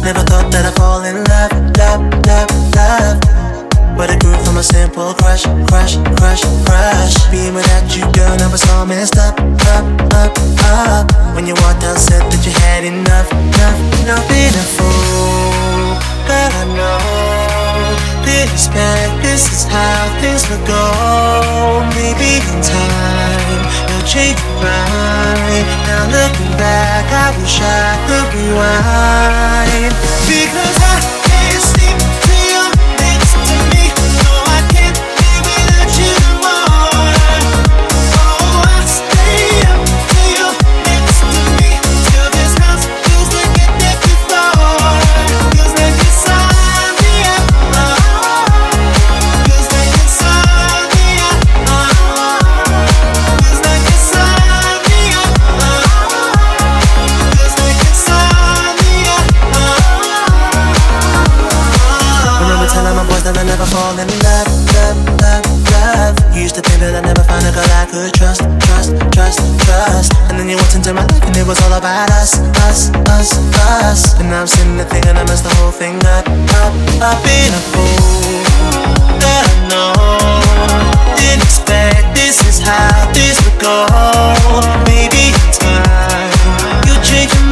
Never thought that I'd fall in love, love, love, love. But it grew from a simple crush, crush, crush, crush. Being without you, girl, I was all messed up, up, up. When you walked out, said that you had enough, enough, enough, being a fool. But I know this bad, this is how things will go. Maybe in time, you'll change. Now looking back, I wish I could rewind. Never fall in love, love, love, love. You used to think that I never find a girl I could trust, trust, trust, trust. And then you walked into my life and it was all about us, us, us, us. And now I'm sitting there thinking I messed the whole thing up, up, up in a fool. That I know, didn't expect this is how this would go. Maybe in time, you change your.